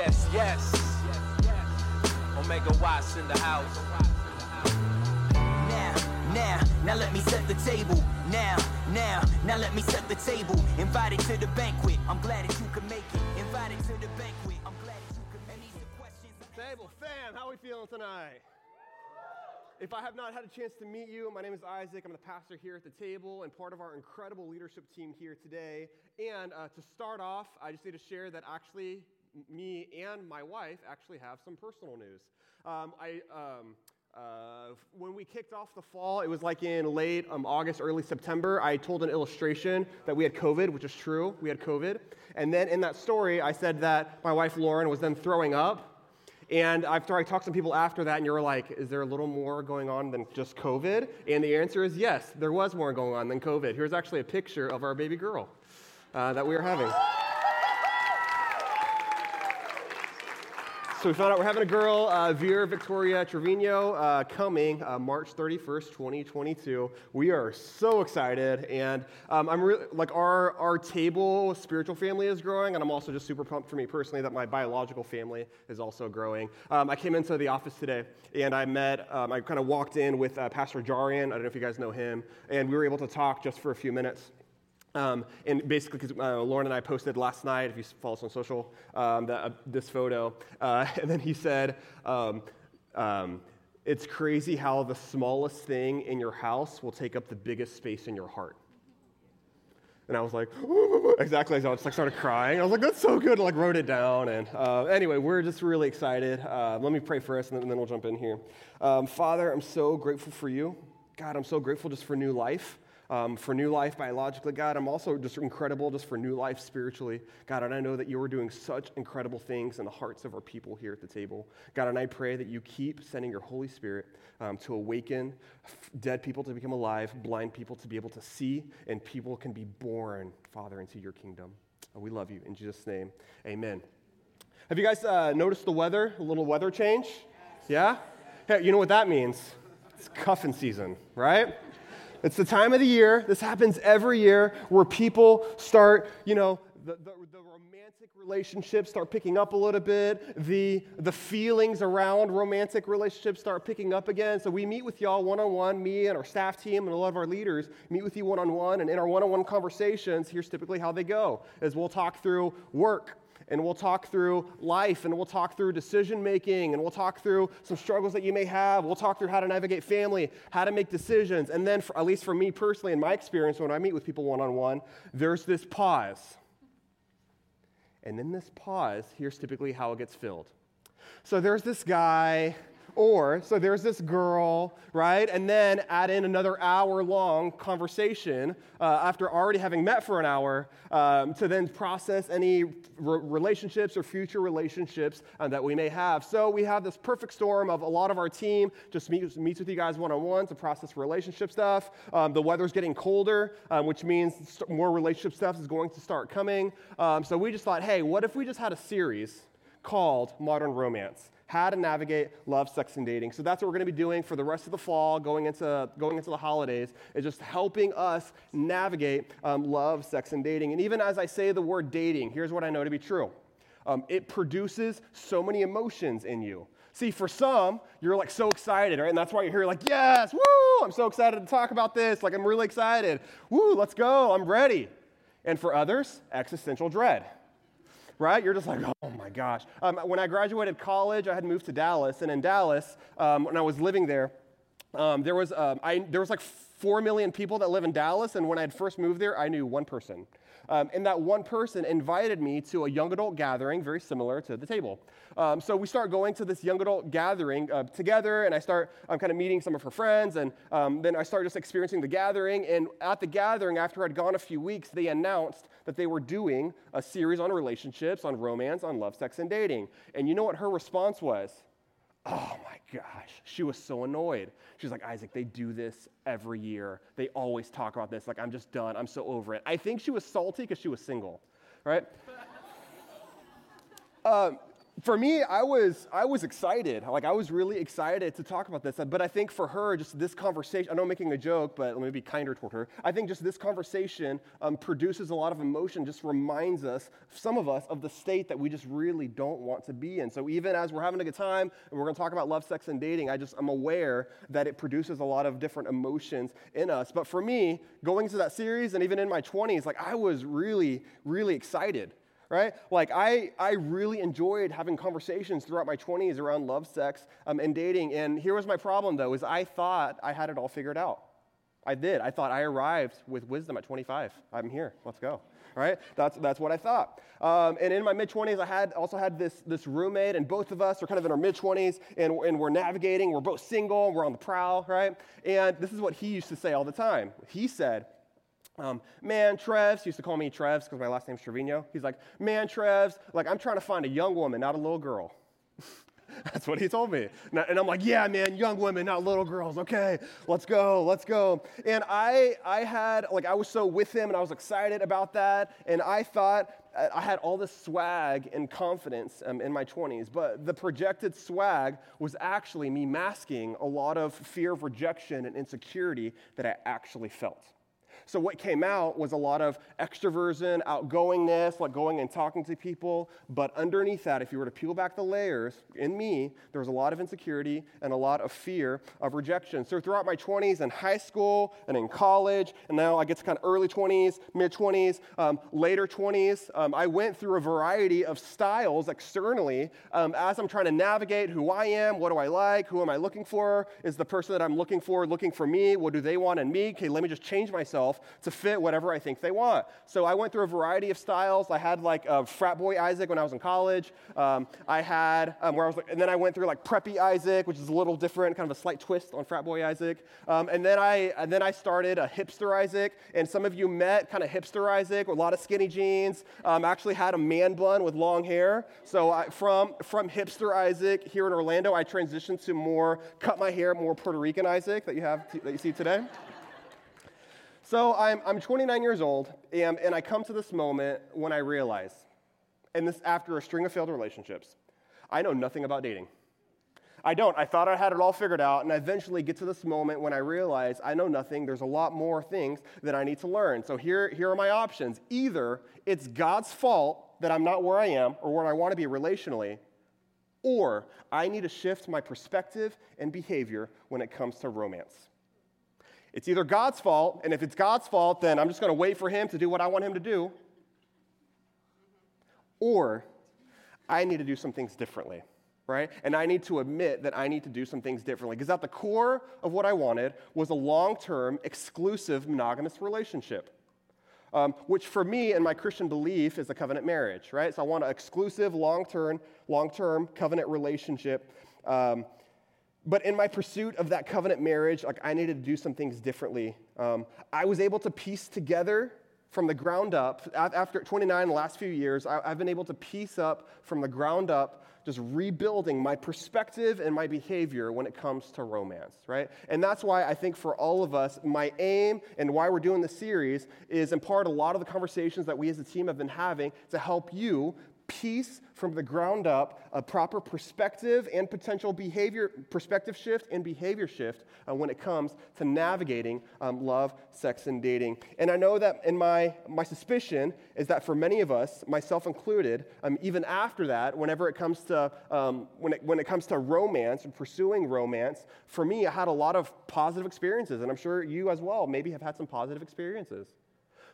Yes, yes. Omega Watts in the house. Now, now, now let me set the table. Now, now, now let me set the table. Invited to the banquet. I'm glad that you could make it. Invited to the banquet. I'm glad that you could make it. questions. Table fam, how are we feeling tonight? If I have not had a chance to meet you, my name is Isaac. I'm the pastor here at the table and part of our incredible leadership team here today. And uh, to start off, I just need to share that actually, m- me and my wife actually have some personal news. Um, I, um, uh, when we kicked off the fall, it was like in late um, August, early September. I told an illustration that we had COVID, which is true. We had COVID. And then in that story, I said that my wife Lauren was then throwing up. And after I talked to some people after that, and you were like, is there a little more going on than just COVID? And the answer is yes, there was more going on than COVID. Here's actually a picture of our baby girl uh, that we are having. So we found out we're having a girl, uh, Vera Victoria Trevino, uh, coming uh, March 31st, 2022. We are so excited, and um, I'm really like our our table spiritual family is growing, and I'm also just super pumped for me personally that my biological family is also growing. Um, I came into the office today, and I met, um, I kind of walked in with uh, Pastor Jarian. I don't know if you guys know him, and we were able to talk just for a few minutes. Um, and basically, because uh, Lauren and I posted last night, if you follow us on social, um, that, uh, this photo. Uh, and then he said, um, um, It's crazy how the smallest thing in your house will take up the biggest space in your heart. And I was like, exactly. I just like started crying. I was like, that's so good. I like wrote it down. And uh, anyway, we're just really excited. Uh, let me pray first, and then, and then we'll jump in here. Um, Father, I'm so grateful for you. God, I'm so grateful just for new life um, for new life biologically, God. I'm also just incredible just for new life spiritually, God. And I know that you are doing such incredible things in the hearts of our people here at the table, God. And I pray that you keep sending your Holy Spirit um, to awaken dead people to become alive, blind people to be able to see, and people can be born, Father, into your kingdom. And we love you. In Jesus' name, amen. Have you guys uh, noticed the weather? A little weather change? Yeah? Hey, you know what that means? It's cuffing season, right? It's the time of the year, this happens every year, where people start, you know, the, the, the, romantic relationships start picking up a little bit. The, the feelings around romantic relationships start picking up again. So we meet with y'all one on one, me and our staff team and a lot of our leaders meet with you one on one. And in our one on one conversations, here's typically how they go, is we'll talk through work, and we'll talk through life and we'll talk through decision making and we'll talk through some struggles that you may have. We'll talk through how to navigate family, how to make decisions. And then, for, at least for me personally, in my experience, when I meet with people one on one, there's this pause. And in this pause, here's typically how it gets filled. So there's this guy or, so there's this girl, right? And then add in another hour long conversation uh, after already having met for an hour um, to then process any re- relationships or future relationships uh, that we may have. So we have this perfect storm of a lot of our team just meets, with you guys one on one to process relationship stuff. Um, the weather's getting colder, um, which means more relationship stuff is going to start coming. Um, so we just thought, hey, what if we just had a series called Modern Romance? How to navigate love, sex, and dating. So that's what we're going to be doing for the rest of the fall, going into, going into the holidays, is just helping us navigate um, love, sex, and dating. And even as I say the word dating, here's what I know to be true um, it produces so many emotions in you. See, for some, you're like so excited, right? And that's why you're here, like, yes, woo, I'm so excited to talk about this. Like, I'm really excited. Woo, let's go, I'm ready. And for others, existential dread right? You're just like, oh my gosh. Um, when I graduated college, I had moved to Dallas, and in Dallas, um, when I was living there, um, there was um, I, there was like four million people that live in Dallas, and when I had first moved there, I knew one person. Um, and that one person invited me to a young adult gathering, very similar to the table. Um, so we start going to this young adult gathering uh, together, and I start um, kind of meeting some of her friends, and um, then I start just experiencing the gathering. And at the gathering, after I'd gone a few weeks, they announced that they were doing a series on relationships, on romance, on love, sex, and dating. And you know what her response was? Oh my gosh. She was so annoyed. She's like, Isaac, they do this every year. They always talk about this. Like, I'm just done. I'm so over it. I think she was salty because she was single, right? um, for me, I was, I was excited. Like, I was really excited to talk about this. But I think for her, just this conversation, I know I'm making a joke, but let me be kinder toward her. I think just this conversation um, produces a lot of emotion, just reminds us, some of us, of the state that we just really don't want to be in. So even as we're having a good time and we're going to talk about love, sex, and dating, I just, I'm aware that it produces a lot of different emotions in us. But for me, going into that series and even in my 20s, like, I was really, really excited right? Like, I, I really enjoyed having conversations throughout my 20s around love, sex, um, and dating. And here was my problem, though, is I thought I had it all figured out. I did. I thought I arrived with wisdom at 25. I'm here. Let's go. Right? That's, that's what I thought. Um, and in my mid 20s, I had also had this, this roommate, and both of us are kind of in our mid 20s, and, and we're navigating. We're both single. We're on the prowl, right? And this is what he used to say all the time. He said, um, man, Trevs, he used to call me Trevs because my last name's Trevino. He's like, man, Trevs, like I'm trying to find a young woman, not a little girl. That's what he told me. And I'm like, yeah, man, young women, not little girls. Okay, let's go, let's go. And I, I had, like, I was so with him and I was excited about that. And I thought uh, I had all this swag and confidence um, in my 20s. But the projected swag was actually me masking a lot of fear of rejection and insecurity that I actually felt. So, what came out was a lot of extroversion, outgoingness, like going and talking to people. But underneath that, if you were to peel back the layers, in me, there was a lot of insecurity and a lot of fear of rejection. So, throughout my 20s and high school and in college, and now I get to kind of early 20s, mid 20s, um, later 20s, um, I went through a variety of styles externally um, as I'm trying to navigate who I am, what do I like, who am I looking for, is the person that I'm looking for looking for me, what do they want in me? Okay, let me just change myself to fit whatever I think they want. So I went through a variety of styles. I had like a frat boy Isaac when I was in college. Um, I had um, where I was, like, and then I went through like preppy Isaac, which is a little different, kind of a slight twist on frat boy Isaac. Um, and then I and then I started a hipster Isaac. And some of you met kind of hipster Isaac with a lot of skinny jeans. Um, actually had a man bun with long hair. So I, from from hipster Isaac here in Orlando, I transitioned to more cut my hair, more Puerto Rican Isaac that you have that you see today. So I'm, I'm 29 years old, and, and I come to this moment when I realize, and this after a string of failed relationships, I know nothing about dating. I don't. I thought I had it all figured out, and I eventually get to this moment when I realize I know nothing. There's a lot more things that I need to learn. So here, here are my options. Either it's God's fault that I'm not where I am or where I want to be relationally, or I need to shift my perspective and behavior when it comes to romance. It's either God's fault, and if it's God's fault, then I'm just going to wait for Him to do what I want Him to do, or I need to do some things differently, right? And I need to admit that I need to do some things differently. Because at the core of what I wanted was a long term, exclusive, monogamous relationship. Um, which for me and my Christian belief is a covenant marriage, right? So I want an exclusive, long-term, long-term covenant relationship um, but in my pursuit of that covenant marriage, like I needed to do some things differently. Um, I was able to piece together from the ground up, after 29, the last few years, I, I've been able to piece up from the ground up, just rebuilding my perspective and my behavior when it comes to romance, right? And that's why I think for all of us, my aim and why we're doing this series is in part a lot of the conversations that we as a team have been having to help you piece from the ground up a proper perspective and potential behavior, perspective shift and behavior shift uh, when it comes to navigating um, love, sex, and dating. And I know that in my, my suspicion is that for many of us, myself included, um, even after that, whenever it comes to, um, when, it, when it comes to romance and pursuing romance, for me, I had a lot of positive experiences. And I'm sure you as well maybe have had some positive experiences.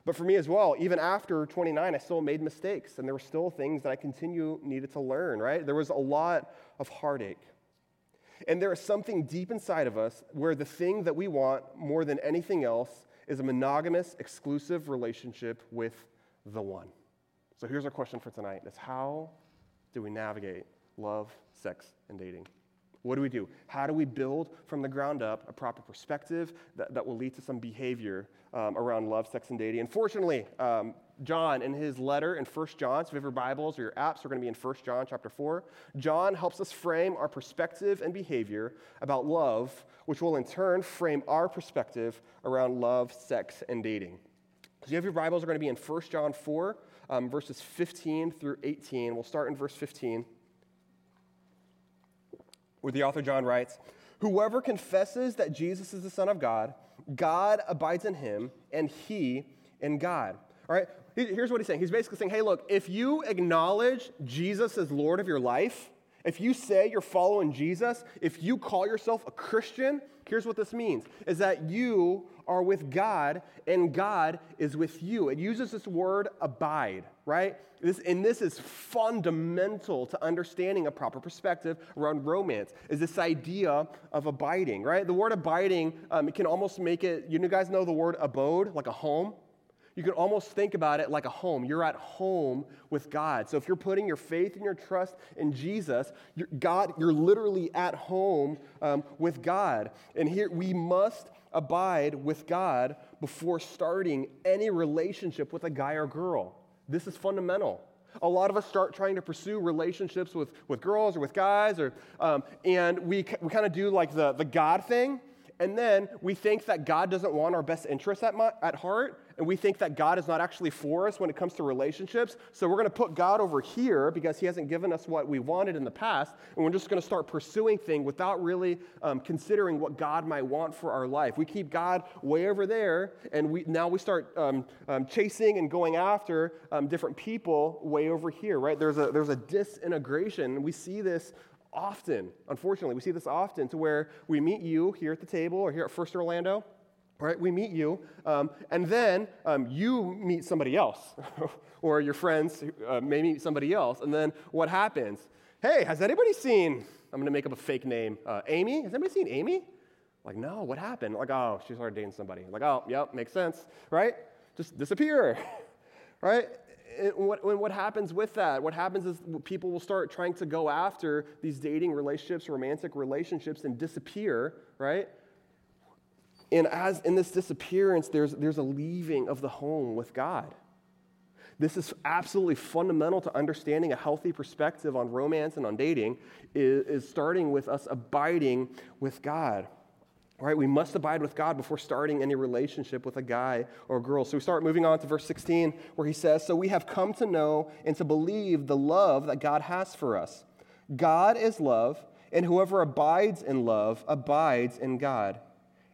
But for me as well, even after 29, I still made mistakes, and there were still things that I continue needed to learn, right? There was a lot of heartache. And there is something deep inside of us where the thing that we want more than anything else is a monogamous, exclusive relationship with the one. So here's our question for tonight is how do we navigate love, sex, and dating? What do we do? How do we build from the ground up a proper perspective that, that will lead to some behavior um, around love, sex, and dating? Unfortunately, um, John, in his letter in 1 John, so if you have your Bibles or your apps, we're going to be in 1 John chapter 4. John helps us frame our perspective and behavior about love, which will in turn frame our perspective around love, sex, and dating. So you have your Bibles, are going to be in 1 John 4, um, verses 15 through 18. We'll start in verse 15. Where the author John writes, Whoever confesses that Jesus is the Son of God, God abides in him, and he in God. All right, here's what he's saying. He's basically saying, hey, look, if you acknowledge Jesus as Lord of your life, if you say you're following Jesus, if you call yourself a Christian, here's what this means is that you are with God and God is with you. It uses this word abide, right? This, and this is fundamental to understanding a proper perspective around romance, is this idea of abiding, right? The word abiding, um, it can almost make it, you guys know the word abode, like a home? You can almost think about it like a home. You're at home with God. So if you're putting your faith and your trust in Jesus, you're, God, you're literally at home um, with God. And here we must abide with God before starting any relationship with a guy or girl. This is fundamental. A lot of us start trying to pursue relationships with, with girls or with guys, or, um, and we, we kind of do like the, the God thing, and then we think that God doesn't want our best interests at, my, at heart, and we think that God is not actually for us when it comes to relationships. So we're going to put God over here because He hasn't given us what we wanted in the past, and we're just going to start pursuing things without really um, considering what God might want for our life. We keep God way over there, and we, now we start um, um, chasing and going after um, different people way over here, right? There's a, there's a disintegration. We see this often, unfortunately, we see this often to where we meet you here at the table or here at First Orlando right? We meet you, um, and then um, you meet somebody else, or your friends uh, may meet somebody else, and then what happens? Hey, has anybody seen? I'm going to make up a fake name. Uh, Amy? Has anybody seen Amy? Like, no. What happened? Like, oh, she started dating somebody. Like, oh, yep, makes sense, right? Just disappear, right? what, what happens with that? What happens is people will start trying to go after these dating relationships, romantic relationships, and disappear, right? And as in this disappearance, there's, there's a leaving of the home with God. This is absolutely fundamental to understanding a healthy perspective on romance and on dating, is, is starting with us abiding with God. Right? We must abide with God before starting any relationship with a guy or a girl. So we start moving on to verse 16, where he says, So we have come to know and to believe the love that God has for us. God is love, and whoever abides in love abides in God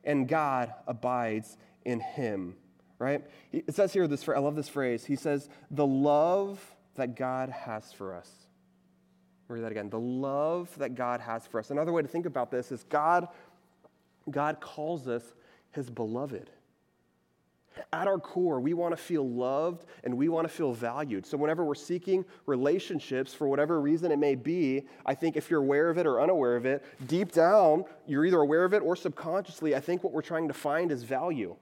and God abides in him, right? It says here this I love this phrase. He says, "The love that God has for us." Read that again. The love that God has for us. Another way to think about this is God God calls us his beloved. At our core, we want to feel loved and we want to feel valued. So, whenever we're seeking relationships, for whatever reason it may be, I think if you're aware of it or unaware of it, deep down, you're either aware of it or subconsciously, I think what we're trying to find is value.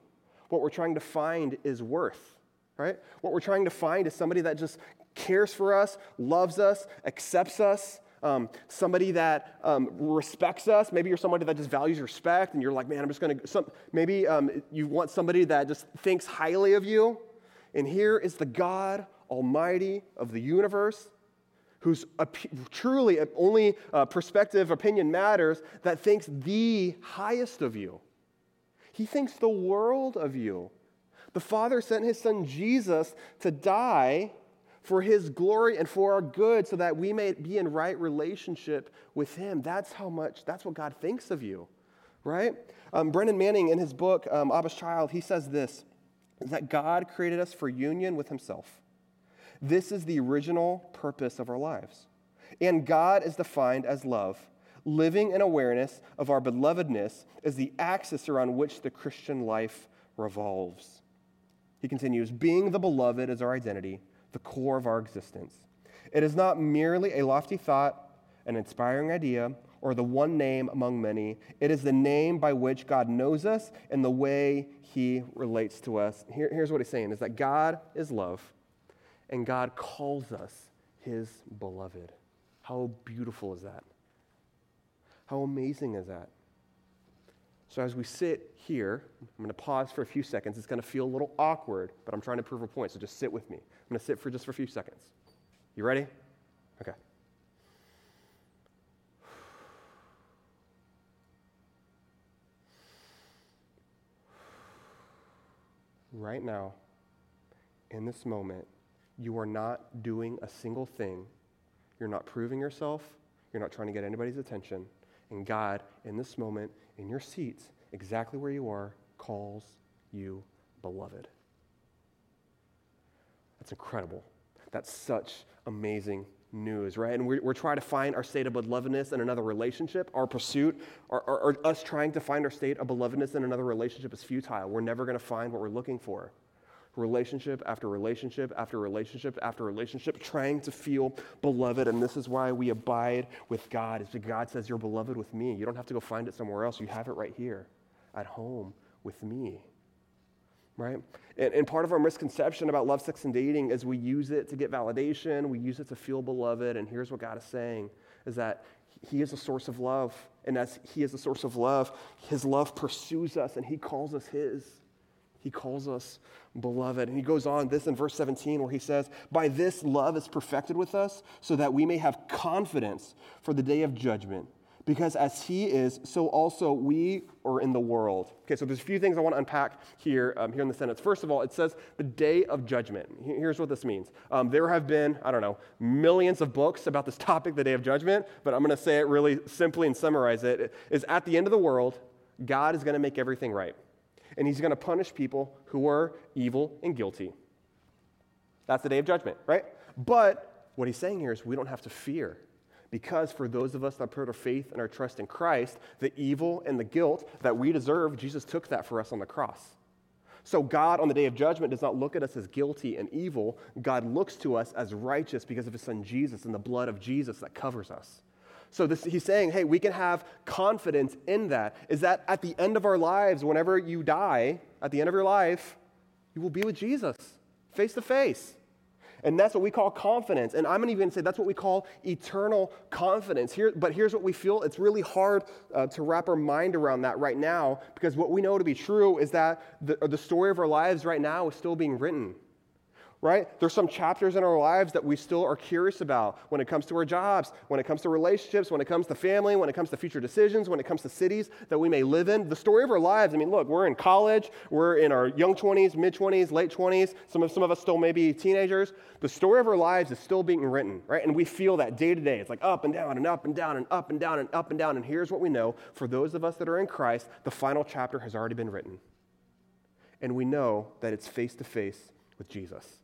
What we're trying to find is worth, right? What we're trying to find is somebody that just cares for us, loves us, accepts us, um, somebody that um, respects us. Maybe you're somebody that just values respect, and you're like, man, I'm just going to. Maybe um, you want somebody that just thinks highly of you. And here is the God Almighty of the universe, whose truly only uh, perspective, opinion matters, that thinks the highest of you. He thinks the world of you. The Father sent his Son Jesus to die for his glory and for our good so that we may be in right relationship with him. That's how much, that's what God thinks of you, right? Um, Brennan Manning, in his book, um, Abba's Child, he says this that God created us for union with himself. This is the original purpose of our lives. And God is defined as love. Living in awareness of our belovedness is the axis around which the Christian life revolves. He continues, being the beloved is our identity the core of our existence. It is not merely a lofty thought, an inspiring idea, or the one name among many. It is the name by which God knows us and the way he relates to us. Here, here's what he's saying is that God is love, and God calls us his beloved. How beautiful is that? How amazing is that? So, as we sit here, I'm going to pause for a few seconds. It's going to feel a little awkward, but I'm trying to prove a point, so just sit with me. I'm going to sit for just for a few seconds. You ready? Okay. Right now, in this moment, you are not doing a single thing. You're not proving yourself. You're not trying to get anybody's attention And God, in this moment, in your seats, exactly where you are, calls you beloved. That's incredible. That's such amazing news, right? And we're, we're trying to find our state of belovedness in another relationship. Our pursuit, or, or, or us trying to find our state of belovedness in another relationship is futile. We're never going to find what we're looking for. Relationship after relationship after relationship after relationship, trying to feel beloved. And this is why we abide with God, is because God says, You're beloved with me. You don't have to go find it somewhere else. You have it right here at home with me right? And, and, part of our misconception about love, sex, and dating is we use it to get validation, we use it to feel beloved. And here's what God is saying is that He is a source of love. And as He is a source of love, His love pursues us and He calls us His. He calls us beloved. And He goes on this in verse 17 where He says, By this love is perfected with us so that we may have confidence for the day of judgment because as he is, so also we are in the world. Okay, so there's a few things I want to unpack here, um, here in the sentence. First of all, it says the day of judgment. Here's what this means. Um, there have been, I don't know, millions of books about this topic, the day of judgment, but I'm going to say it really simply and summarize it. it is at the end of the world, God is going to make everything right. And he's going to punish people who are evil and guilty. That's the day of judgment, right? But what he's saying here is we don't have to fear because for those of us that put our faith and our trust in Christ, the evil and the guilt that we deserve, Jesus took that for us on the cross. So, God on the day of judgment does not look at us as guilty and evil. God looks to us as righteous because of his son Jesus and the blood of Jesus that covers us. So, this, he's saying, hey, we can have confidence in that. Is that at the end of our lives, whenever you die, at the end of your life, you will be with Jesus face to face. And that's what we call confidence. And I'm even going to even say that's what we call eternal confidence. Here, but here's what we feel it's really hard uh, to wrap our mind around that right now because what we know to be true is that the, the story of our lives right now is still being written right? There's some chapters in our lives that we still are curious about when it comes to our jobs, when it comes to relationships, when it comes to family, when it comes to future decisions, when it comes to cities that we may live in. The story of our lives, I mean, look, we're in college, we're in our young 20s, mid 20s, late 20s, some of, some of us still may be teenagers. The story of our lives is still being written, right? And we feel that day to day. It's like up and down and up and down and up and down and up and down. And here's what we know for those of us that are in Christ, the final chapter has already been written. And we know that it's face to face with Jesus.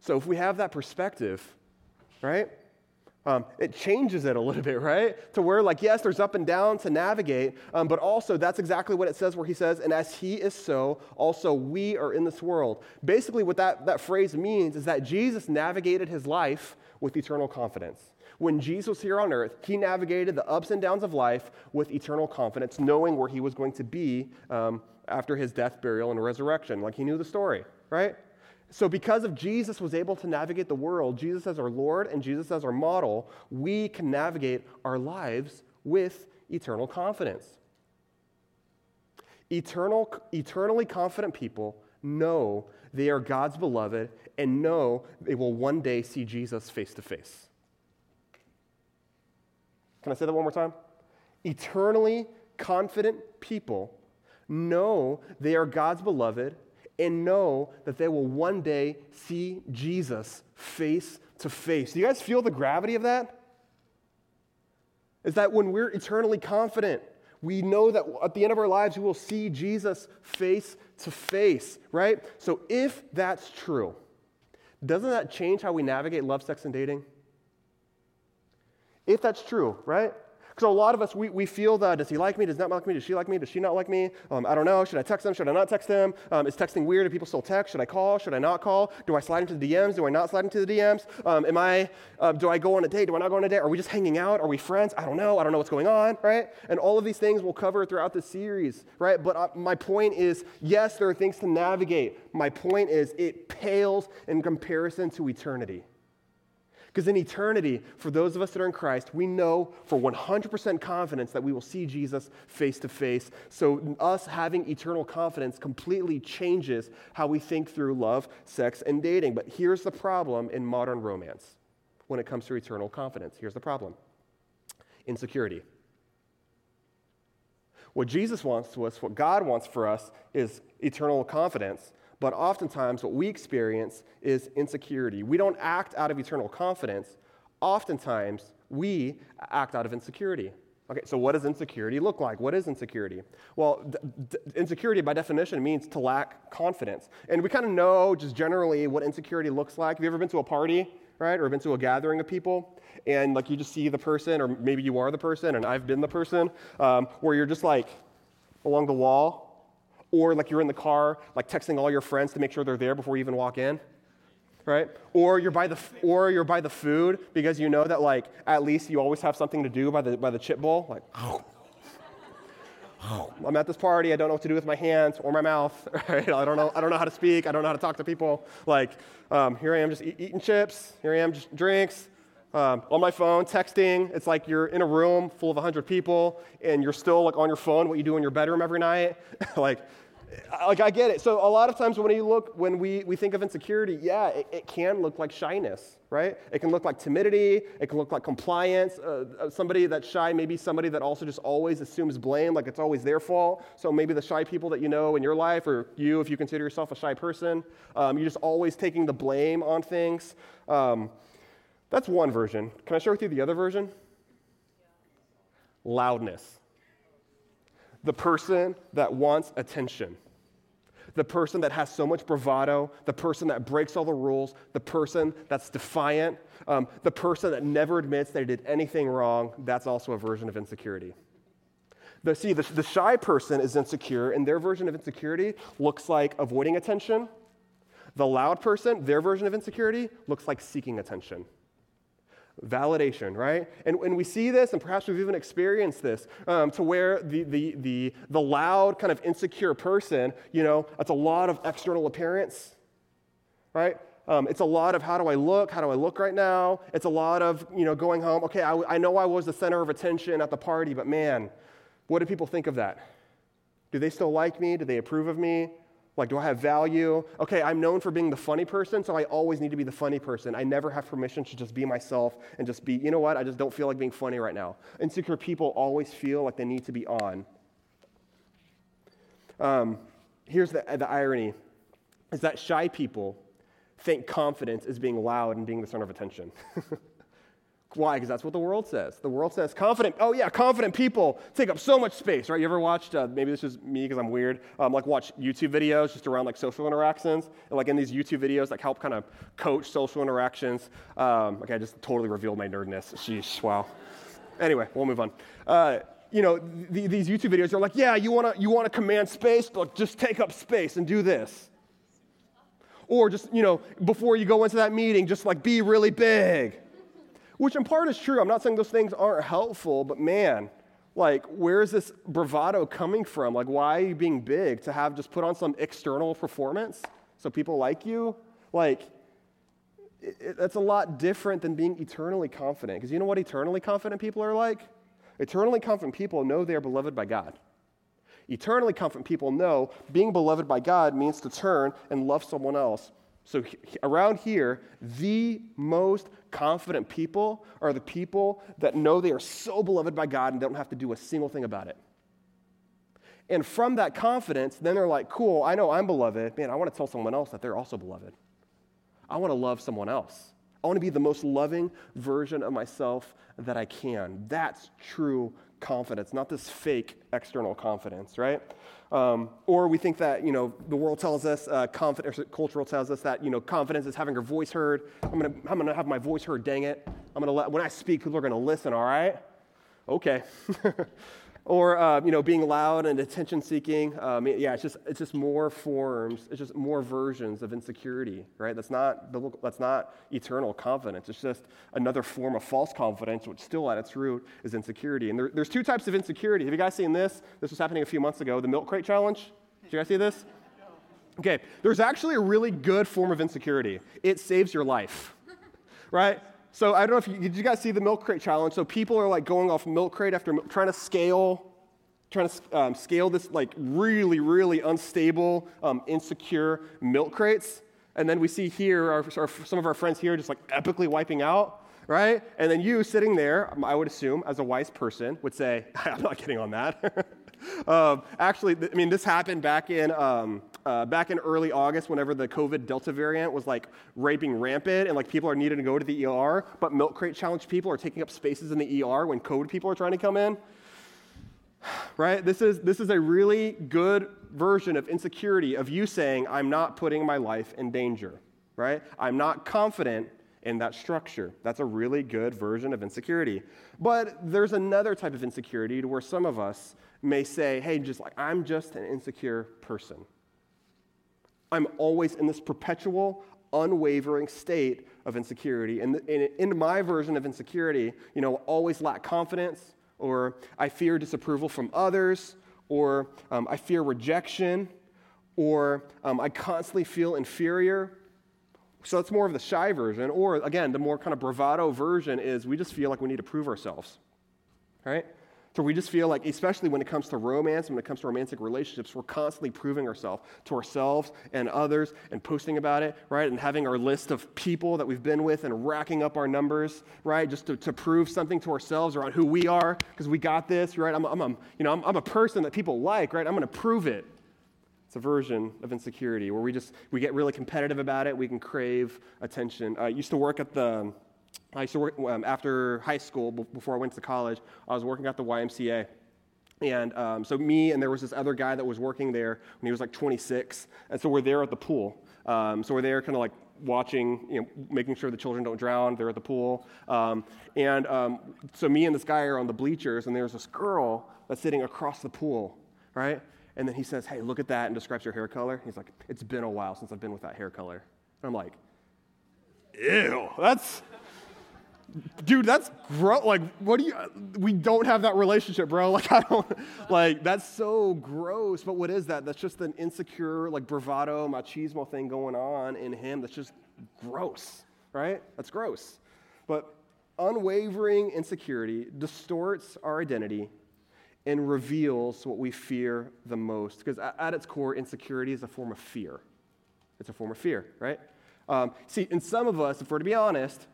So if we have that perspective, right? Um, it changes it a little bit, right? To where, like, yes, there's up and down to navigate, um, but also that's exactly what it says where he says, and as he is so, also we are in this world. Basically, what that, that phrase means is that Jesus navigated his life with eternal confidence. When Jesus was here on earth, he navigated the ups and downs of life with eternal confidence, knowing where he was going to be um, after his death, burial, and resurrection. Like he knew the story, right? So, because of Jesus was able to navigate the world, Jesus as our Lord and Jesus as our model, we can navigate our lives with eternal confidence. Eternal, eternally confident people know they are God's beloved and know they will one day see Jesus face to face. Can I say that one more time? Eternally confident people know they are God's beloved and know that they will one day see Jesus face to face. Do you guys feel the gravity of that? Is that when we're eternally confident, we know that at the end of our lives we will see Jesus face to face, right? So if that's true, doesn't that change how we navigate love, sex, and dating? If that's true, right? Because a lot of us, we, we feel that does he like me? Does not like me? Does she like me? Does she not like me? Um, I don't know. Should I text them? Should I not text them? Um, is texting weird? Do people still text? Should I call? Should I not call? Do I slide into the DMs? Do I not slide into the DMs? Um, am I, uh, do I go on a date? Do I not go on a date? Are we just hanging out? Are we friends? I don't know. I don't know what's going on, right? And all of these things we'll cover throughout the series, right? But uh, my point is yes, there are things to navigate. My point is it pales in comparison to eternity. Because in eternity, for those of us that are in Christ, we know for 100% confidence that we will see Jesus face to face. So, us having eternal confidence completely changes how we think through love, sex, and dating. But here's the problem in modern romance when it comes to eternal confidence. Here's the problem insecurity. What Jesus wants to us, what God wants for us, is eternal confidence. But oftentimes, what we experience is insecurity. We don't act out of eternal confidence. Oftentimes, we act out of insecurity. Okay, so what does insecurity look like? What is insecurity? Well, d- d- insecurity by definition means to lack confidence. And we kind of know just generally what insecurity looks like. Have you ever been to a party, right? Or been to a gathering of people? And like you just see the person, or maybe you are the person, and I've been the person, um, where you're just like along the wall, or like you're in the car, like texting all your friends to make sure they're there before you even walk in right? Or you're by the or you're by the food because you know that like at least you always have something to do by the by the chip bowl. Like, oh, oh, I'm at this party. I don't know what to do with my hands or my mouth. Right? I don't know. I don't know how to speak. I don't know how to talk to people. Like, um, here I am just eating chips. Here I am just drinks. Um, on my phone, texting. It's like you're in a room full of 100 people and you're still like on your phone, what you do in your bedroom every night. like, like I get it. So a lot of times when you look, when we, we think of insecurity, yeah, it, it can look like shyness, right? It can look like timidity. It can look like compliance. Uh, uh, somebody that's shy, maybe somebody that also just always assumes blame, like it's always their fault. So maybe the shy people that you know in your life, or you, if you consider yourself a shy person, um, you're just always taking the blame on things. Um, that's one version. Can I share with you the other version? Loudness the person that wants attention, the person that has so much bravado, the person that breaks all the rules, the person that's defiant, um, the person that never admits they did anything wrong. That's also a version of insecurity. The, see, the, the shy person is insecure, and their version of insecurity looks like avoiding attention. The loud person, their version of insecurity, looks like seeking attention validation, right? And, and we see this, and perhaps we've even experienced this, um, to where the, the, the, the loud, kind of insecure person, you know, that's a lot of external appearance, right? Um, it's a lot of how do I look? How do I look right now? It's a lot of, you know, going home. Okay, I, I know I was the center of attention at the party, but man, what do people think of that? Do they still like me? Do they approve of me? Like, do I have value? Okay, I'm known for being the funny person, so I always need to be the funny person. I never have permission to just be myself and just be, you know what, I just don't feel like being funny right now. Insecure people always feel like they need to be on. Um, here's the, the irony is that shy people think confidence is being loud and being the center of attention. Why? Because that's what the world says. The world says confident, oh yeah, confident people take up so much space, right? You ever watched, uh, maybe this is me because I'm weird, um, like watch YouTube videos just around like social interactions? And like in these YouTube videos, like help kind of coach social interactions. Um, okay, I just totally revealed my nerdness. Sheesh, wow. Anyway, we'll move on. Uh, you know, th- these YouTube videos are like, yeah, you wanna, you wanna command space? Look, just take up space and do this. Or just, you know, before you go into that meeting, just like be really big which in part is true. I'm not saying those things aren't helpful, but man, like, where is this bravado coming from? Like, why are you being big to have just put on some external performance so people like you? Like, it, that's a lot different than being eternally confident. Because you know what eternally confident people are like? Eternally confident people know they are beloved by God. Eternally confident people know being beloved by God means to turn and love someone else so, around here, the most confident people are the people that know they are so beloved by God and they don't have to do a single thing about it. And from that confidence, then they're like, cool, I know I'm beloved. Man, I want to tell someone else that they're also beloved. I want to love someone else. I want to be the most loving version of myself that I can. That's true confidence, not this fake external confidence, right? Um, or we think that, you know, the world tells us, uh, confidence, cultural tells us that, you know, confidence is having your voice heard. I'm going to I'm gonna have my voice heard, dang it. I'm going to let, when I speak, people are going to listen, all right? Okay. or uh, you know being loud and attention seeking um, yeah it's just it's just more forms it's just more versions of insecurity right? That's not that's not eternal confidence. It's just another form of false confidence which still at its root is insecurity. And there, there's two types of insecurity. Have you guys seen this? This was happening a few months ago the milk crate challenge. Did you guys see this? Okay there's actually a really good form of insecurity. It saves your life right so I don't know if you, did you guys see the milk crate challenge? So people are like going off milk crate after trying to scale, trying to um, scale this like really, really unstable, um, insecure milk crates. And then we see here our, our, some of our friends here just like epically wiping out, right? And then you sitting there, I would assume, as a wise person, would say, I'm not getting on that. um, actually, I mean, this happened back in, um, uh, back in early August, whenever the COVID Delta variant was like raping rampant and like people are needing to go to the ER, but milk crate challenge people are taking up spaces in the ER when COVID people are trying to come in. Right? This is, this is a really good version of insecurity of you saying, I'm not putting my life in danger. Right? I'm not confident in that structure. That's a really good version of insecurity. But there's another type of insecurity to where some of us may say, hey, just like, I'm just an insecure person. I'm always in this perpetual, unwavering state of insecurity. And in, my version of insecurity, you know, always lack confidence, or I fear disapproval from others, or um, I fear rejection, or um, I constantly feel inferior. So that's more of the shy version. Or again, the more kind of bravado version is we just feel like we need to prove ourselves. Right? So we just feel like, especially when it comes to romance, when it comes to romantic relationships, we're constantly proving ourselves to ourselves and others and posting about it, right? And having our list of people that we've been with and racking up our numbers, right? Just to, to prove something to ourselves around who we are, because we got this, right? I'm, I'm, I'm you know, I'm, I'm a person that people like, right? I'm going to prove it. It's a version of insecurity where we just we get really competitive about it. We can crave attention. I used to work at the I used to work um, after high school, before I went to college, I was working at the YMCA. And um, so, me and there was this other guy that was working there when he was like 26. And so, we're there at the pool. Um, so, we're there kind of like watching, you know, making sure the children don't drown. They're at the pool. Um, and um, so, me and this guy are on the bleachers, and there's this girl that's sitting across the pool, right? And then he says, Hey, look at that, and describes her hair color. He's like, It's been a while since I've been with that hair color. And I'm like, Ew, that's dude, that's gross. Like, what do you, we don't have that relationship, bro. Like, I don't, like, that's so gross. But what is that? That's just an insecure, like, bravado, machismo thing going on in him that's just gross, right? That's gross. But unwavering insecurity distorts our identity and reveals what we fear the most. Because at its core, insecurity is a form of fear. It's a form of fear, right? Um, see, in some of us, if we're to be honest,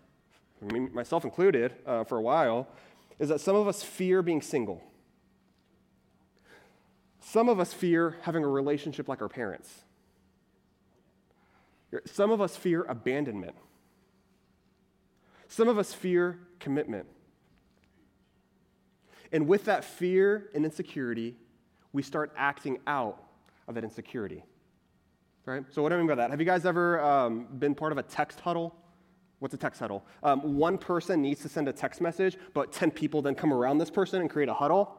myself included, uh, for a while, is that some of us fear being single. Some of us fear having a relationship like our parents. Some of us fear abandonment. Some of us fear commitment. And with that fear and insecurity, we start acting out of that insecurity. Right? So, what do I mean by that? Have you guys ever um, been part of a text huddle? What's a text huddle? Um, one person needs to send a text message, but 10 people then come around this person and create a huddle.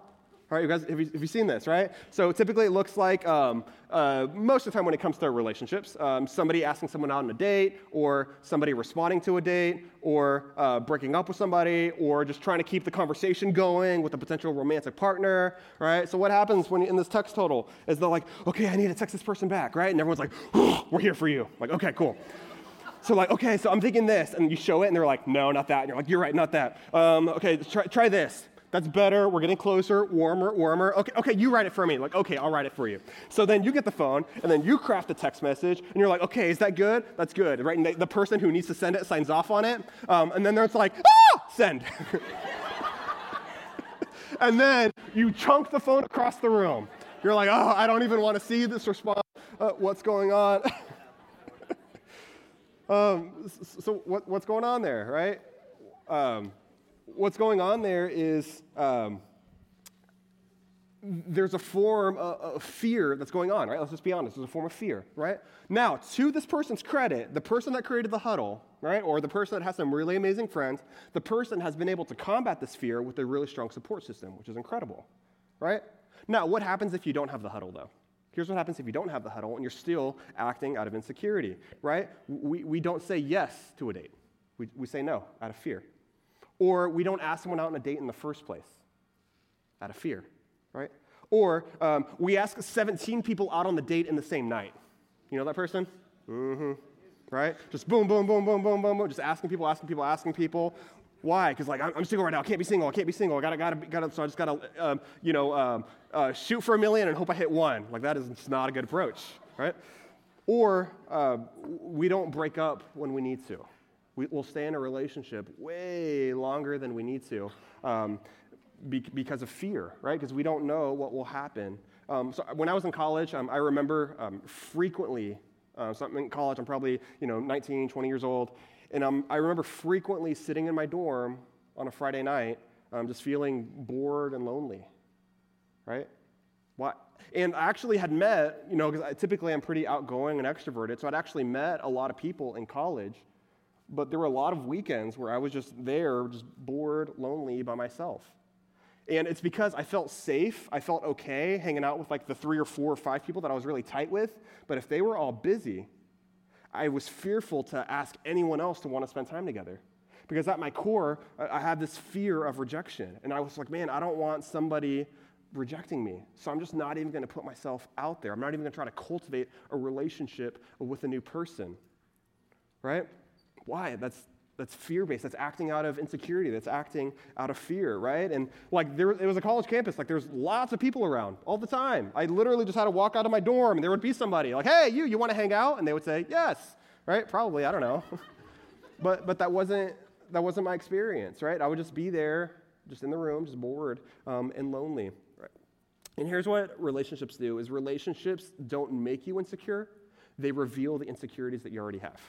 All right, you guys, have you, have you seen this, right? So typically it looks like um, uh, most of the time when it comes to relationships, um, somebody asking someone out on a date, or somebody responding to a date, or uh, breaking up with somebody, or just trying to keep the conversation going with a potential romantic partner, right? So what happens when in this text huddle is they're like, okay, I need to text this person back, right? And everyone's like, we're here for you. Like, okay, cool. So like, okay, so I'm thinking this, and you show it, and they're like, no, not that. And you're like, you're right, not that. Um, okay, try, try this. That's better. We're getting closer, warmer, warmer. Okay, okay, you write it for me. Like, okay, I'll write it for you. So then you get the phone, and then you craft a text message, and you're like, okay, is that good? That's good, right? And the, the person who needs to send it signs off on it, um, and then there's like, ah, send. and then you chunk the phone across the room. You're like, oh, I don't even want to see this response. Uh, what's going on? Um, so what, what's going on there, right? Um, what's going on there is um, there's a form of, of, fear that's going on, right? Let's just be honest. There's a form of fear, right? Now, to this person's credit, the person that created the huddle, right, or the person that has some really amazing friends, the person has been able to combat this fear with a really strong support system, which is incredible, right? Now, what happens if you don't have the huddle, though? Here's what happens if you don't have the huddle and you're still acting out of insecurity, right? We, we don't say yes to a date, we, we say no out of fear. Or we don't ask someone out on a date in the first place out of fear, right? Or um, we ask 17 people out on the date in the same night. You know that person? Mm hmm. Right? Just boom, boom, boom, boom, boom, boom, boom. Just asking people, asking people, asking people. Why? Because like I'm, single right now. I can't be single. I can't be single. I gotta, gotta, gotta. So I just gotta, um, you know, um, uh, shoot for a million and hope I hit one. Like that is not a good approach, right? Or uh, we don't break up when we need to. We, will stay in a relationship way longer than we need to. Um, be- because of fear, right? Because we don't know what will happen. Um, so when I was in college, um, I remember um, frequently, uh, so I'm in college, I'm probably, you know, 19, 20 years old, and um, I remember frequently sitting in my dorm on a Friday night, um, just feeling bored and lonely, right? Why? And I actually had met, you know, because typically I'm pretty outgoing and extroverted, so I'd actually met a lot of people in college, but there were a lot of weekends where I was just there, just bored, lonely by myself. And it's because I felt safe, I felt okay hanging out with like the three or four or five people that I was really tight with, but if they were all busy, I was fearful to ask anyone else to want to spend time together. Because at my core, I had this fear of rejection. And I was like, man, I don't want somebody rejecting me. So I'm just not even going to put myself out there. I'm not even going to try to cultivate a relationship with a new person. Right? Why? That's that's fear based. That's acting out of insecurity. That's acting out of fear, right? And like there, it was a college campus. Like there's lots of people around all the time. I literally just had to walk out of my dorm, and there would be somebody like, "Hey, you, you want to hang out?" And they would say, "Yes." Right? Probably. I don't know. but but that wasn't that wasn't my experience, right? I would just be there, just in the room, just bored um, and lonely. Right? And here's what relationships do: is relationships don't make you insecure; they reveal the insecurities that you already have.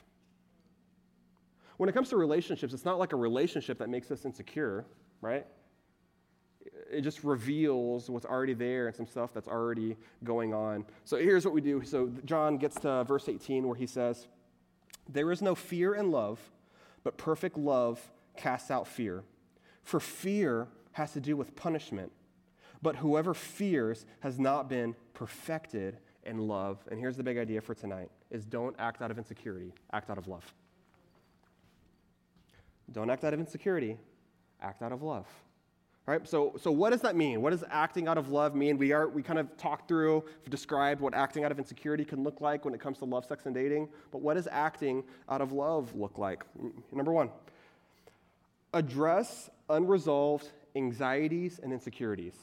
When it comes to relationships, it's not like a relationship that makes us insecure, right? It just reveals what's already there and some stuff that's already going on. So here's what we do. So John gets to verse 18 where he says, There is no fear in love, but perfect love casts out fear. For fear has to do with punishment. But whoever fears has not been perfected in love. And here's the big idea for tonight is don't act out of insecurity, act out of love. Don't act out of insecurity, act out of love. Right? So, so what does that mean? What does acting out of love mean? We, are, we kind of talked through, described what acting out of insecurity can look like when it comes to love, sex, and dating. But what does acting out of love look like? Number one, address unresolved anxieties and insecurities.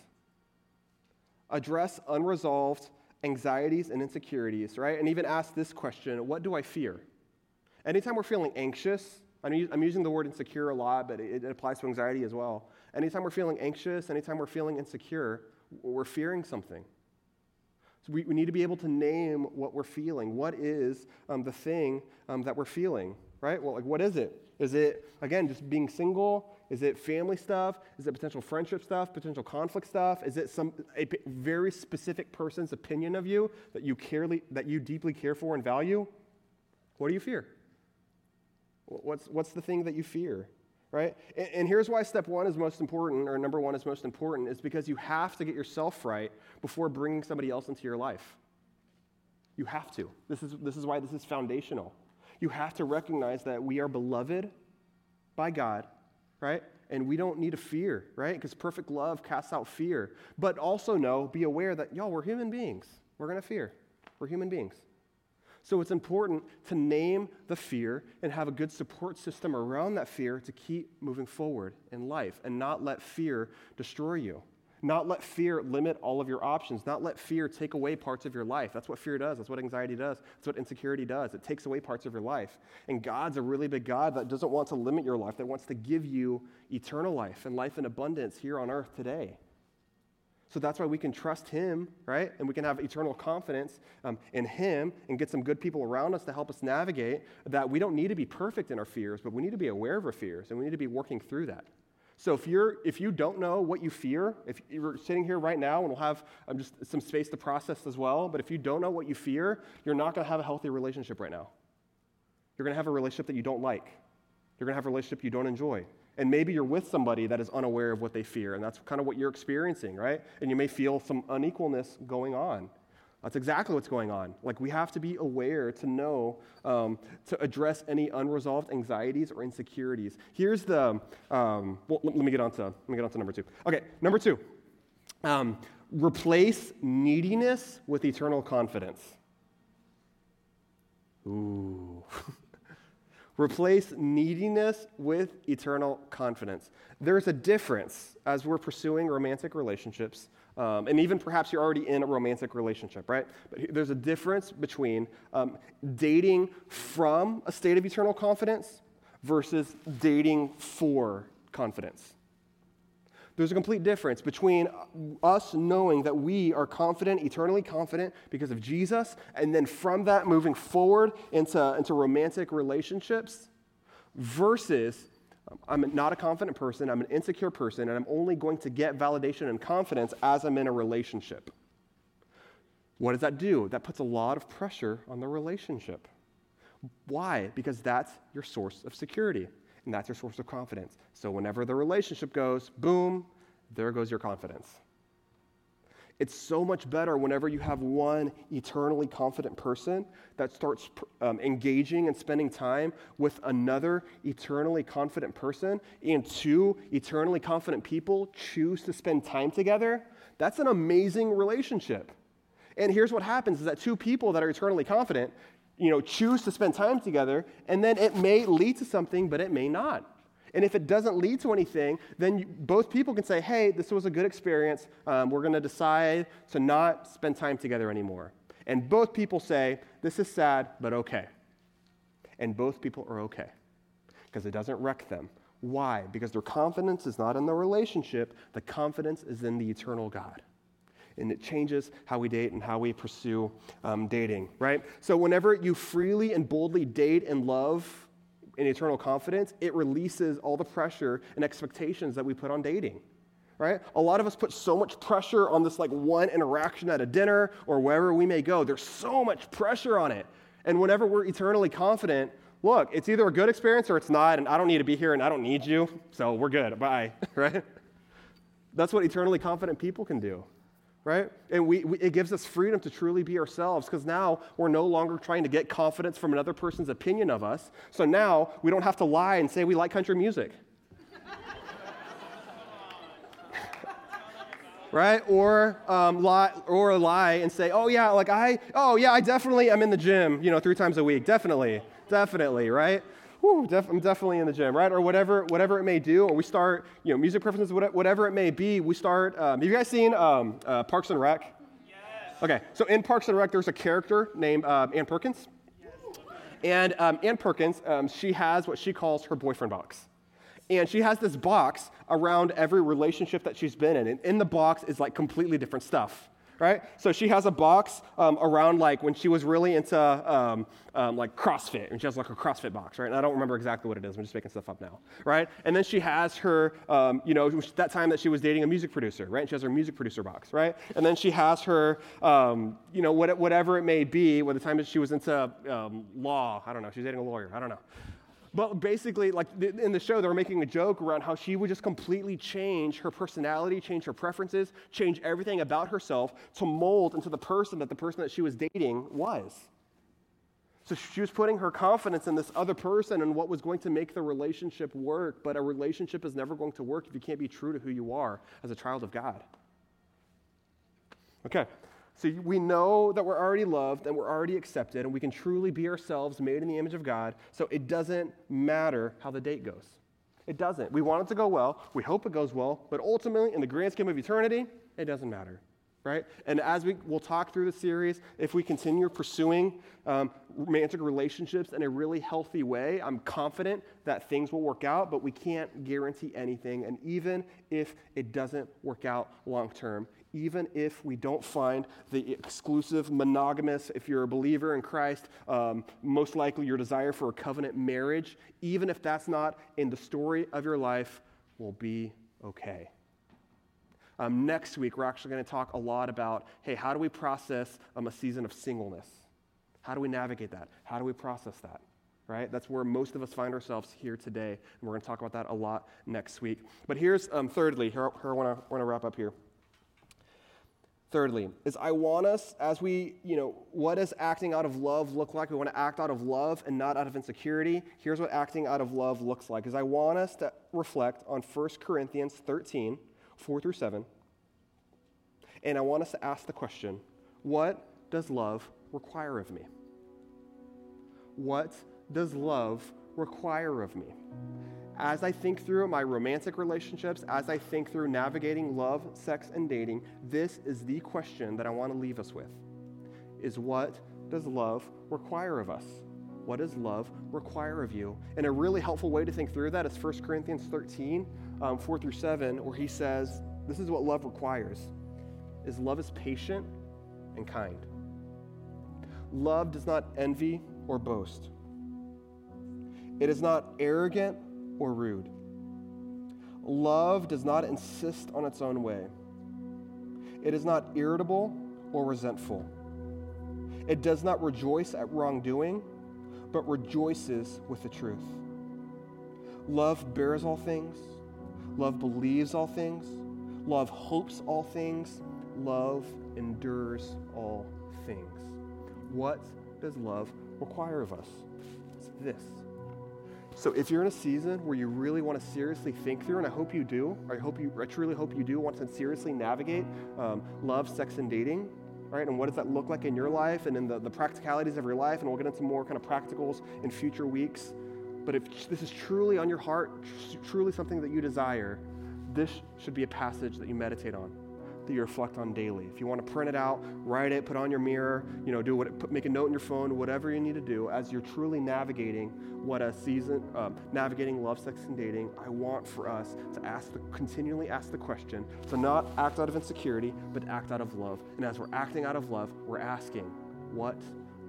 Address unresolved anxieties and insecurities, right? And even ask this question what do I fear? Anytime we're feeling anxious, I'm using the word insecure a lot, but it applies to anxiety as well. Anytime we're feeling anxious, anytime we're feeling insecure, we're fearing something. So we, we need to be able to name what we're feeling. What is um, the thing um, that we're feeling, right? Well, like, what is it? Is it, again, just being single? Is it family stuff? Is it potential friendship stuff, potential conflict stuff? Is it some a very specific person's opinion of you that you, care, that you deeply care for and value? What do you fear? What's, what's the thing that you fear? Right? And, and here's why step one is most important, or number one is most important, is because you have to get yourself right before bringing somebody else into your life. You have to. This is, this is why this is foundational. You have to recognize that we are beloved by God, right? And we don't need to fear, right? Because perfect love casts out fear. But also know, be aware that, y'all, we're human beings. We're going to fear. We're human beings. So it's important to name the fear and have a good support system around that fear to keep moving forward in life and not let fear destroy you. Not let fear limit all of your options. Not let fear take away parts of your life. That's what fear does. That's what anxiety does. That's what insecurity does. It takes away parts of your life. And God's a really big God that doesn't want to limit your life, that wants to give you eternal life and life in abundance here on earth today. So that's why we can trust Him, right? And we can have eternal confidence um, in Him and get some good people around us to help us navigate that we don't need to be perfect in our fears, but we need to be aware of our fears and we need to be working through that. So if you're if you don't know what you fear, if you're sitting here right now and we'll have um, just some space to process as well, but if you don't know what you fear, you're not going to have a healthy relationship right now. You're going to have a relationship that you don't like. You're going to have a relationship you don't enjoy. And maybe you're with somebody that is unaware of what they fear, and that's kind of what you're experiencing, right? And you may feel some unequalness going on. That's exactly what's going on. Like, we have to be aware to know, um, to address any unresolved anxieties or insecurities. Here's the, um, well, let, me get on to, let me get on to number two. Okay, number two. Um, replace neediness with eternal confidence. Ooh. Replace neediness with eternal confidence. There's a difference as we're pursuing romantic relationships, um, and even perhaps you're already in a romantic relationship, right? But there's a difference between um, dating from a state of eternal confidence versus dating for confidence. There's a complete difference between us knowing that we are confident, eternally confident because of Jesus, and then from that moving forward into, into romantic relationships, versus um, I'm not a confident person, I'm an insecure person, and I'm only going to get validation and confidence as I'm in a relationship. What does that do? That puts a lot of pressure on the relationship. Why? Because that's your source of security and that's your source of confidence. So whenever the relationship goes, boom, there goes your confidence. It's so much better whenever you have one eternally confident person that starts um, engaging and spending time with another eternally confident person, and two eternally confident people choose to spend time together. That's an amazing relationship. And here's what happens is that two people that are eternally confident you know, choose to spend time together, and then it may lead to something, but it may not. And if it doesn't lead to anything, then you, both people can say, hey, this was a good experience. Um, we're going to decide to not spend time together anymore. And both people say, this is sad, but okay. And both people are okay because it doesn't wreck them. Why? Because their confidence is not in the relationship, the confidence is in the eternal God and it changes how we date and how we pursue um, dating, right? So, whenever you freely and boldly date and love in eternal confidence, it releases all the pressure and expectations that we put on dating. Right? A lot of us put so much pressure on this like one interaction at a dinner or wherever we may go. There's so much pressure on it. And whenever we're eternally confident, look, it's either a good experience or it's not, and I don't need to be here and I don't need you, so we're good. Bye. right? That's what eternally confident people can do right? And we, we, it gives us freedom to truly be ourselves because now we're no longer trying to get confidence from another person's opinion of us. So now we don't have to lie and say we like country music. right? Or um, lie, or lie and say, oh yeah, like I, oh yeah, I definitely am in the gym, you know, three times a week, definitely, definitely, right? Whew, def- I'm definitely in the gym, right? Or whatever, whatever it may do. Or we start, you know, music preferences, whatever it may be. We start. Um, have you guys seen um, uh, Parks and Rec? Yes. Okay, so in Parks and Rec, there's a character named um, Ann Perkins. Yes. And um, Ann Perkins, um, she has what she calls her boyfriend box. And she has this box around every relationship that she's been in. And in the box is like completely different stuff right? So she has a box um, around like when she was really into um, um, like CrossFit, and she has like a CrossFit box, right? And I don't remember exactly what it is. I'm just making stuff up now, right? And then she has her, um, you know, that time that she was dating a music producer, right? And she has her music producer box, right? And then she has her, um, you know, whatever it may be, when the time that she was into um, law, I don't know, she's dating a lawyer, I don't know. But basically, like in the show, they were making a joke around how she would just completely change her personality, change her preferences, change everything about herself to mold into the person that the person that she was dating was. So she was putting her confidence in this other person and what was going to make the relationship work. But a relationship is never going to work if you can't be true to who you are as a child of God. Okay, so we know that we're already loved and we're already accepted, and we can truly be ourselves, made in the image of God. So it doesn't matter how the date goes. It doesn't. We want it to go well. We hope it goes well. But ultimately, in the grand scheme of eternity, it doesn't matter. Right? And as we will talk through the series, if we continue pursuing um, romantic relationships in a really healthy way, I'm confident that things will work out, but we can't guarantee anything. And even if it doesn't work out long term, even if we don't find the exclusive monogamous, if you're a believer in Christ, um, most likely your desire for a covenant marriage, even if that's not in the story of your life, will be okay. Um, next week, we're actually going to talk a lot about hey, how do we process um, a season of singleness? How do we navigate that? How do we process that? Right? That's where most of us find ourselves here today. And we're going to talk about that a lot next week. But here's, um, thirdly, here, here I want to wrap up here. Thirdly, is I want us, as we, you know, what does acting out of love look like? We want to act out of love and not out of insecurity. Here's what acting out of love looks like. Is I want us to reflect on 1 Corinthians 13, 4 through 7. And I want us to ask the question, what does love require of me? What does love require of me? As I think through my romantic relationships, as I think through navigating love, sex, and dating, this is the question that I want to leave us with. Is what does love require of us? What does love require of you? And a really helpful way to think through that is 1 Corinthians 13, um, 4 through 7, where he says, This is what love requires is love is patient and kind. Love does not envy or boast. It is not arrogant or rude. Love does not insist on its own way. It is not irritable or resentful. It does not rejoice at wrongdoing, but rejoices with the truth. Love bears all things. Love believes all things. Love hopes all things. Love endures all things. What does love require of us? It's this. So if you're in a season where you really want to seriously think through, and I hope you do, I hope you, I truly hope you do want to seriously navigate um, love, sex, and dating, right? And what does that look like in your life and in the, the practicalities of your life? And we'll get into more kind of practicals in future weeks. But if this is truly on your heart, truly something that you desire, this should be a passage that you meditate on that you reflect on daily. If you want to print it out, write it, put it on your mirror, you know, do what, put, make a note in your phone, whatever you need to do as you're truly navigating what a season, um, navigating love, sex, and dating. I want for us to ask the, continually ask the question, to not act out of insecurity, but act out of love. And as we're acting out of love, we're asking, what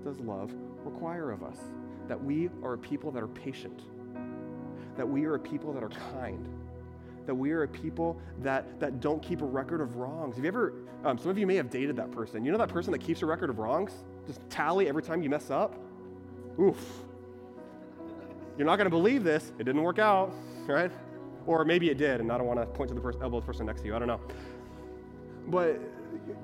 does love require of us? That we are a people that are patient, that we are a people that are kind that we are a people that, that don't keep a record of wrongs. Have you ever, um, some of you may have dated that person. You know that person that keeps a record of wrongs? Just tally every time you mess up? Oof. You're not going to believe this. It didn't work out, right? Or maybe it did, and I don't want to point to the person, elbow of the person next to you. I don't know. But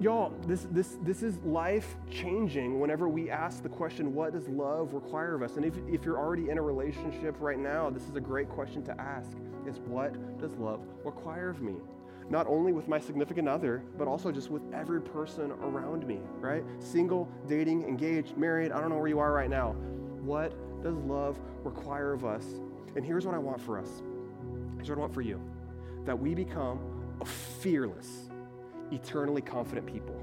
y'all, this, this, this is life changing whenever we ask the question, what does love require of us? And if, if you're already in a relationship right now, this is a great question to ask is what does love require of me? Not only with my significant other, but also just with every person around me, right? Single, dating, engaged, married, I don't know where you are right now. What does love require of us? And here's what I want for us. Here's what I want for you that we become a fearless, eternally confident people.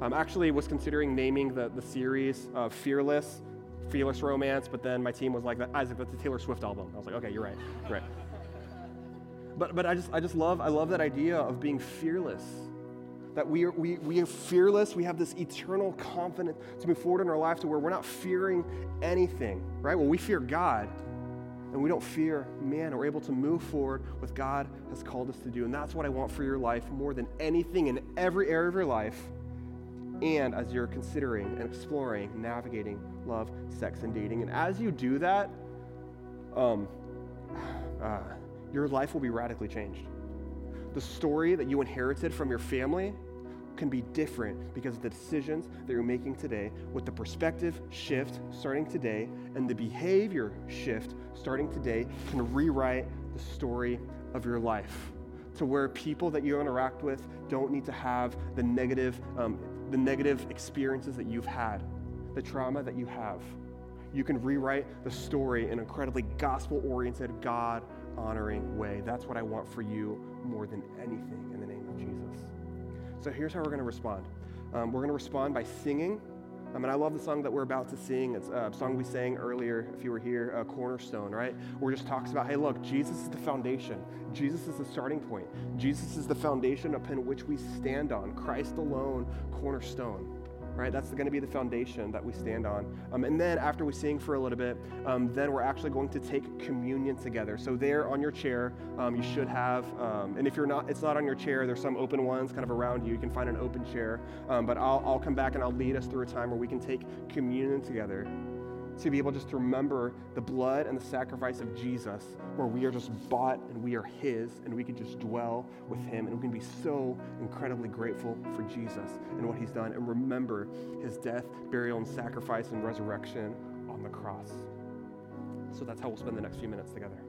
I um, actually was considering naming the, the series uh, Fearless, Fearless Romance, but then my team was like, Isaac, that's a Taylor Swift album. I was like, okay, you're right. You're right. But, but I, just, I just love, I love that idea of being fearless. That we are, we, we are fearless. We have this eternal confidence to move forward in our life to where we're not fearing anything, right? Well, we fear God and we don't fear man. We're able to move forward with God has called us to do. And that's what I want for your life more than anything in every area of your life. And as you're considering and exploring, navigating love, sex, and dating. And as you do that, um, uh, your life will be radically changed. The story that you inherited from your family can be different because of the decisions that you're making today, with the perspective shift starting today and the behavior shift starting today can rewrite the story of your life to where people that you interact with don't need to have the negative, um, the negative experiences that you've had, the trauma that you have. You can rewrite the story in an incredibly gospel oriented, God honoring way. That's what I want for you more than anything in the name of Jesus. So here's how we're going to respond um, we're going to respond by singing. Um, and I love the song that we're about to sing. It's a song we sang earlier, if you were here, uh, Cornerstone, right? Where it just talks about, hey, look, Jesus is the foundation. Jesus is the starting point. Jesus is the foundation upon which we stand on. Christ alone, cornerstone right? That's going to be the foundation that we stand on. Um, and then after we sing for a little bit, um, then we're actually going to take communion together. So there on your chair, um, you should have, um, and if you're not, it's not on your chair. There's some open ones kind of around you. You can find an open chair. Um, but I'll, I'll come back and I'll lead us through a time where we can take communion together to be able just to remember the blood and the sacrifice of Jesus, where we are just bought and we are His, and we can just dwell with Him, and we can be so incredibly grateful for Jesus and what He's done, and remember His death, burial, and sacrifice and resurrection on the cross. So that's how we'll spend the next few minutes together.